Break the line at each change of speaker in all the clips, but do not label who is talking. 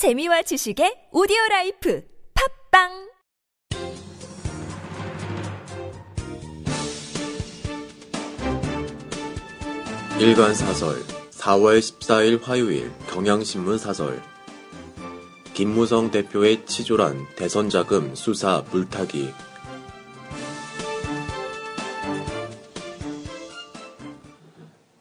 재미와 지식의 오디오 라이프 팟빵!
일간 사설 4월 14일 화요일 경향신문 사설. 김무성 대표의 치졸한 대선 자금 수사 물타기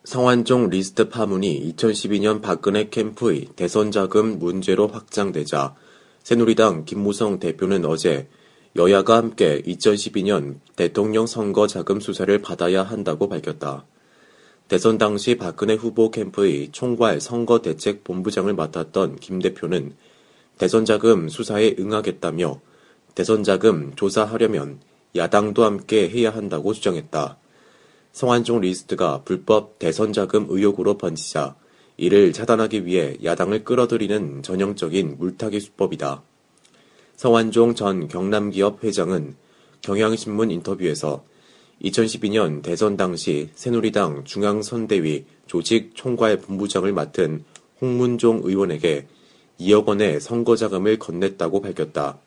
성완종 리스트 파문이 2012년 박근혜 캠프의 대선 자금 문제로 확장되자 새누리당 김무성 대표는 어제 여야가 함께 2012년 대통령 선거 자금 수사를 받아야 한다고 밝혔다. 대선 당시 박근혜 후보 캠프의 총괄 선거대책본부장을 맡았던 김 대표는 대선 자금 수사에 응하겠다며 대선 자금 조사하려면 야당도 함께 해야 한다고 주장했다. 성완종 리스트가 불법 대선 자금 의혹으로 번지자 이를 차단하기 위해 야당을 끌어들이는 전형적인 물타기 수법이다. 성완종 전 경남기업 회장은 경향신문 인터뷰에서 2012년 대선 당시 새누리당 중앙선대위 조직 총괄 본부장을 맡은 홍문종 의원에게 2억 원의 선거 자금을 건넸다고 밝혔다.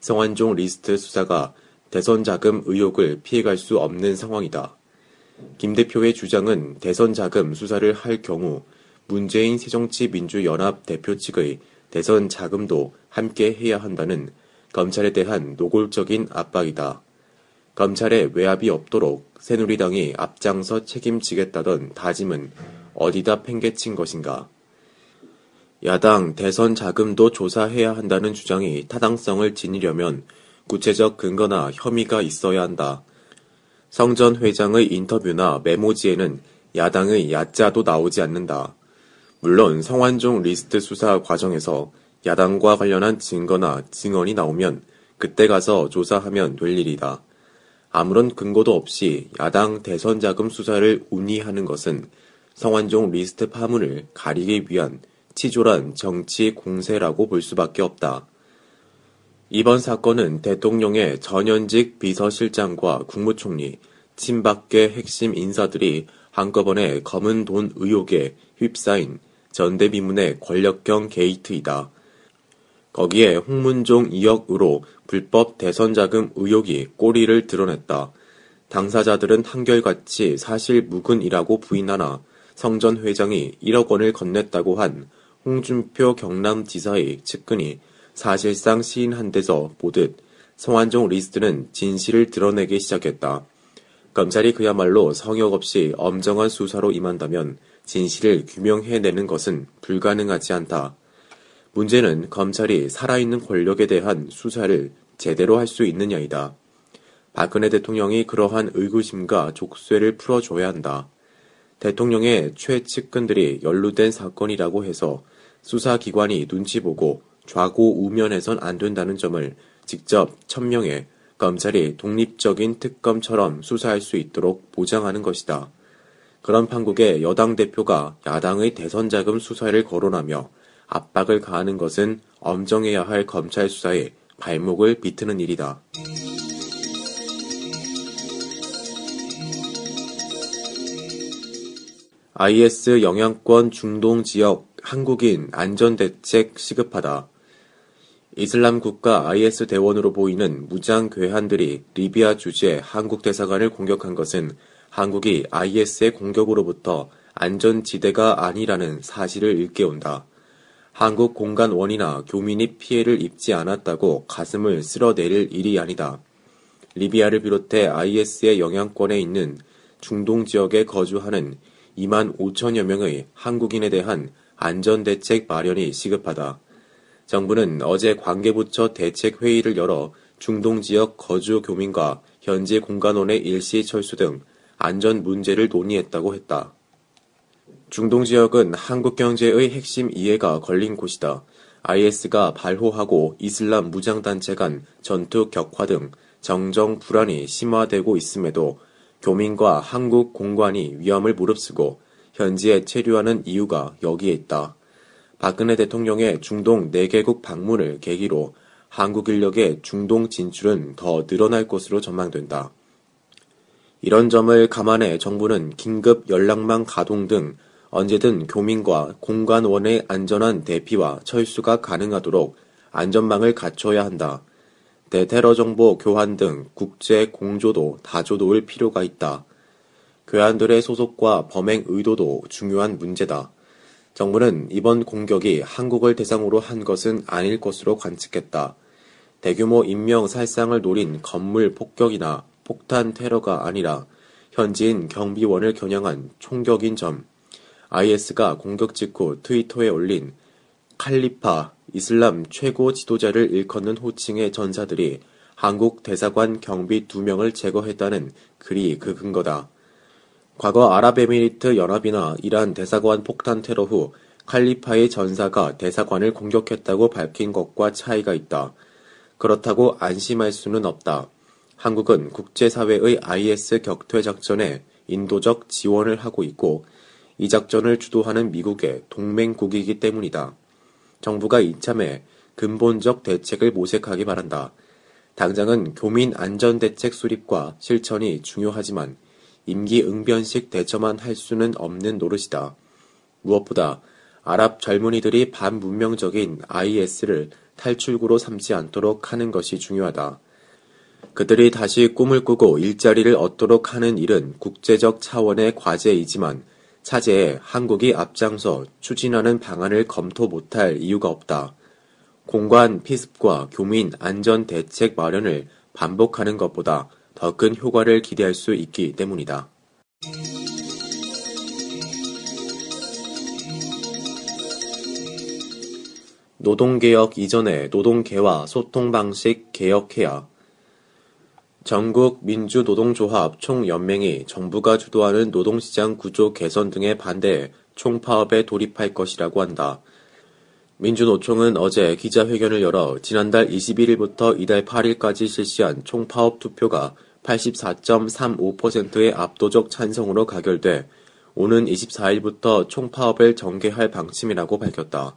성완종 리스트 수사가 대선 자금 의혹을 피해갈 수 없는 상황이다. 김 대표의 주장은 대선 자금 수사를 할 경우 문재인 새정치민주연합 대표 측의 대선 자금도 함께 해야 한다는 검찰에 대한 노골적인 압박이다. 검찰에 외압이 없도록 새누리당이 앞장서 책임지겠다던 다짐은 어디다 팽개친 것인가. 야당 대선 자금도 조사해야 한다는 주장이 타당성을 지니려면 구체적 근거나 혐의가 있어야 한다. 성 전 회장의 인터뷰나 메모지에는 야당의 야자도 나오지 않는다. 물론 성완종 리스트 수사 과정에서 야당과 관련한 증거나 증언이 나오면 그때 가서 조사하면 될 일이다. 아무런 근거도 없이 야당 대선 자금 수사를 운이하는 것은 성완종 리스트 파문을 가리기 위한 치졸한 정치 공세라고 볼 수밖에 없다. 이번 사건은 대통령의 전현직 비서실장과 국무총리, 친박계 핵심 인사들이 한꺼번에 검은 돈 의혹에 휩싸인 전대미문의 권력형 게이트이다. 거기에 홍문종 2억으로 불법 대선 자금 의혹이 꼬리를 드러냈다. 당사자들은 한결같이 사실 무근이라고 부인하나 성 전 회장이 1억 원을 건넸다고 한 홍준표 경남지사의 측근이 사실상 시인한 데서 보듯 성완종 리스트는 진실을 드러내기 시작했다. 검찰이 그야말로 성역 없이 엄정한 수사로 임한다면 진실을 규명해내는 것은 불가능하지 않다. 문제는 검찰이 살아있는 권력에 대한 수사를 제대로 할 수 있느냐이다. 박근혜 대통령이 그러한 의구심과 족쇄를 풀어줘야 한다. 대통령의 최측근들이 연루된 사건이라고 해서 수사기관이 눈치 보고 좌고 우면해선 안 된다는 점을 직접 천명해 검찰이 독립적인 특검처럼 수사할 수 있도록 보장하는 것이다. 그런 판국에 여당 대표가 야당의 대선 자금 수사를 거론하며 압박을 가하는 것은 엄정해야 할 검찰 수사에 발목을 비트는 일이다. IS 영향권 중동 지역 한국인 안전대책 시급하다. 이슬람 국가 IS 대원으로 보이는 무장 괴한들이 리비아 주재 한국 대사관을 공격한 것은 한국이 IS의 공격으로부터 안전지대가 아니라는 사실을 일깨운다. 한국 공간원이나 교민이 피해를 입지 않았다고 가슴을 쓸어내릴 일이 아니다. 리비아를 비롯해 IS의 영향권에 있는 중동 지역에 거주하는 2만 5천여 명의 한국인에 대한 안전대책 마련이 시급하다. 정부는 어제 관계부처 대책회의를 열어 중동 지역 거주 교민과 현지 공간원의 일시 철수 등 안전 문제를 논의했다고 했다. 중동 지역은 한국 경제의 핵심 이해가 걸린 곳이다. IS가 발호하고 이슬람 무장단체 간 전투 격화 등 정정 불안이 심화되고 있음에도 교민과 한국 공관이 위험을 무릅쓰고 현지에 체류하는 이유가 여기에 있다. 박근혜 대통령의 중동 4개국 방문을 계기로 한국 인력의 중동 진출은 더 늘어날 것으로 전망된다. 이런 점을 감안해 정부는 긴급 연락망 가동 등 언제든 교민과 공관원의 안전한 대피와 철수가 가능하도록 안전망을 갖춰야 한다. 대테러 정보 교환 등 국제 공조도 다조도울 필요가 있다. 교환들의 소속과 범행 의도도 중요한 문제다. 정부는 이번 공격이 한국을 대상으로 한 것은 아닐 것으로 관측했다. 대규모 인명 살상을 노린 건물 폭격이나 폭탄 테러가 아니라 현지인 경비원을 겨냥한 총격인 점, IS가 공격 직후 트위터에 올린 칼리파 이슬람 최고 지도자를 일컫는 호칭의 전사들이 한국 대사관 경비 두 명을 제거했다는 글이 그 근거다. 과거 아랍에미리트 연합이나 이란 대사관 폭탄 테러 후 칼리파의 전사가 대사관을 공격했다고 밝힌 것과 차이가 있다. 그렇다고 안심할 수는 없다. 한국은 국제사회의 IS 격퇴 작전에 인도적 지원을 하고 있고 이 작전을 주도하는 미국의 동맹국이기 때문이다. 정부가 이참에 근본적 대책을 모색하기 바란다. 당장은 교민 안전대책 수립과 실천이 중요하지만 임기응변식 대처만 할 수는 없는 노릇이다. 무엇보다 아랍 젊은이들이 반문명적인 IS를 탈출구로 삼지 않도록 하는 것이 중요하다. 그들이 다시 꿈을 꾸고 일자리를 얻도록 하는 일은 국제적 차원의 과제이지만 차제에 한국이 앞장서 추진하는 방안을 검토 못할 이유가 없다. 공관 피습과 교민 안전 대책 마련을 반복하는 것보다 더 큰 효과를 기대할 수 있기 때문이다. 노동개혁 이전에 노동계와 소통 방식 개혁해야 전국 민주노동조합 총연맹이 정부가 주도하는 노동시장 구조 개선 등에 반대해 총파업에 돌입할 것이라고 한다. 민주노총은 어제 기자회견을 열어 지난달 21일부터 이달 8일까지 실시한 총파업 투표가 84.35%의 압도적 찬성으로 가결돼 오는 24일부터 총파업을 전개할 방침이라고 밝혔다.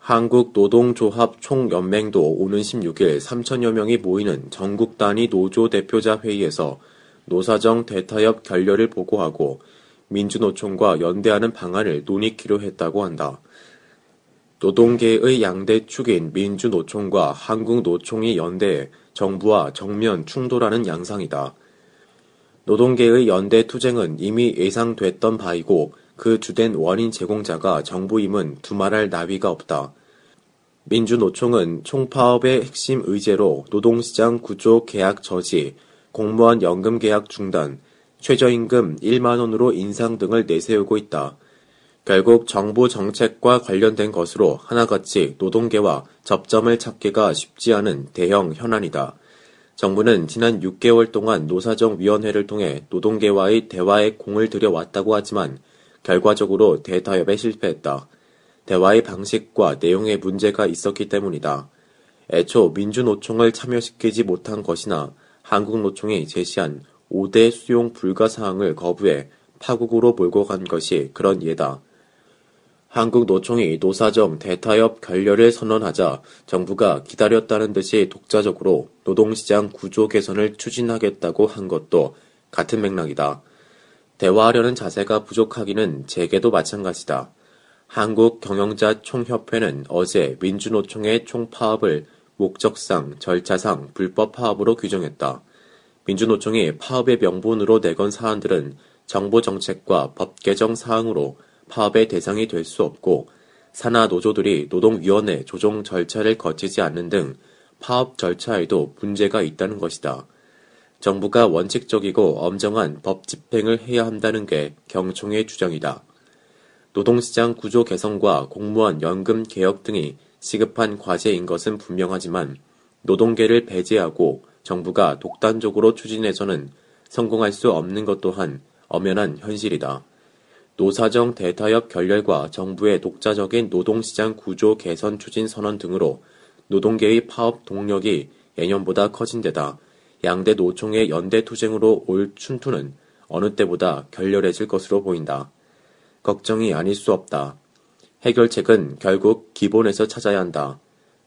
한국노동조합 총연맹도 오는 16일 3천여 명이 모이는 전국 단위 노조 대표자 회의에서 노사정 대타협 결렬을 보고하고 민주노총과 연대하는 방안을 논의키로 했다고 한다. 노동계의 양대 축인 민주노총과 한국노총이 연대해 정부와 정면 충돌하는 양상이다. 노동계의 연대 투쟁은 이미 예상됐던 바이고 그 주된 원인 제공자가 정부임은 두말할 나위가 없다. 민주노총은 총파업의 핵심 의제로 노동시장 구조 계약 저지, 공무원 연금 계약 중단, 최저임금 1만원으로 인상 등을 내세우고 있다. 결국 정부 정책과 관련된 것으로 하나같이 노동계와 접점을 찾기가 쉽지 않은 대형 현안이다. 정부는 지난 6개월 동안 노사정위원회를 통해 노동계와의 대화에 공을 들여왔다고 하지만 결과적으로 대타협에 실패했다. 대화의 방식과 내용에 문제가 있었기 때문이다. 애초 민주노총을 참여시키지 못한 것이나 한국노총이 제시한 5대 수용 불가 사항을 거부해 파국으로 몰고 간 것이 그런 예다. 한국노총이 노사정 대타협 결렬을 선언하자 정부가 기다렸다는 듯이 독자적으로 노동시장 구조 개선을 추진하겠다고 한 것도 같은 맥락이다. 대화하려는 자세가 부족하기는 재계도 마찬가지다. 한국경영자 총협회는 어제 민주노총의 총파업을 목적상, 절차상 불법 파업으로 규정했다. 민주노총이 파업의 명분으로 내건 사안들은 정보 정책과 법 개정 사항으로 파업의 대상이 될 수 없고 산하 노조들이 노동위원회 조정 절차를 거치지 않는 등 파업 절차에도 문제가 있다는 것이다. 정부가 원칙적이고 엄정한 법 집행을 해야 한다는 게 경총의 주장이다. 노동시장 구조 개선과 공무원 연금 개혁 등이 시급한 과제인 것은 분명하지만 노동계를 배제하고 정부가 독단적으로 추진해서는 성공할 수 없는 것 또한 엄연한 현실이다. 노사정 대타협 결렬과 정부의 독자적인 노동시장 구조 개선 추진 선언 등으로 노동계의 파업 동력이 예년보다 커진 데다 양대 노총의 연대 투쟁으로 올 춘투는 어느 때보다 결렬해질 것으로 보인다. 걱정이 아닐 수 없다. 해결책은 결국 기본에서 찾아야 한다.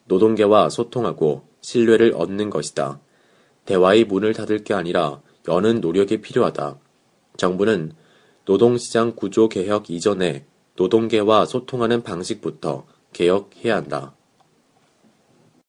노동계와 소통하고 신뢰를 얻는 것이다. 대화의 문을 닫을 게 아니라 여는 노력이 필요하다. 정부는 노동시장 구조 개혁 이전에 노동계와 소통하는 방식부터 개혁해야 한다.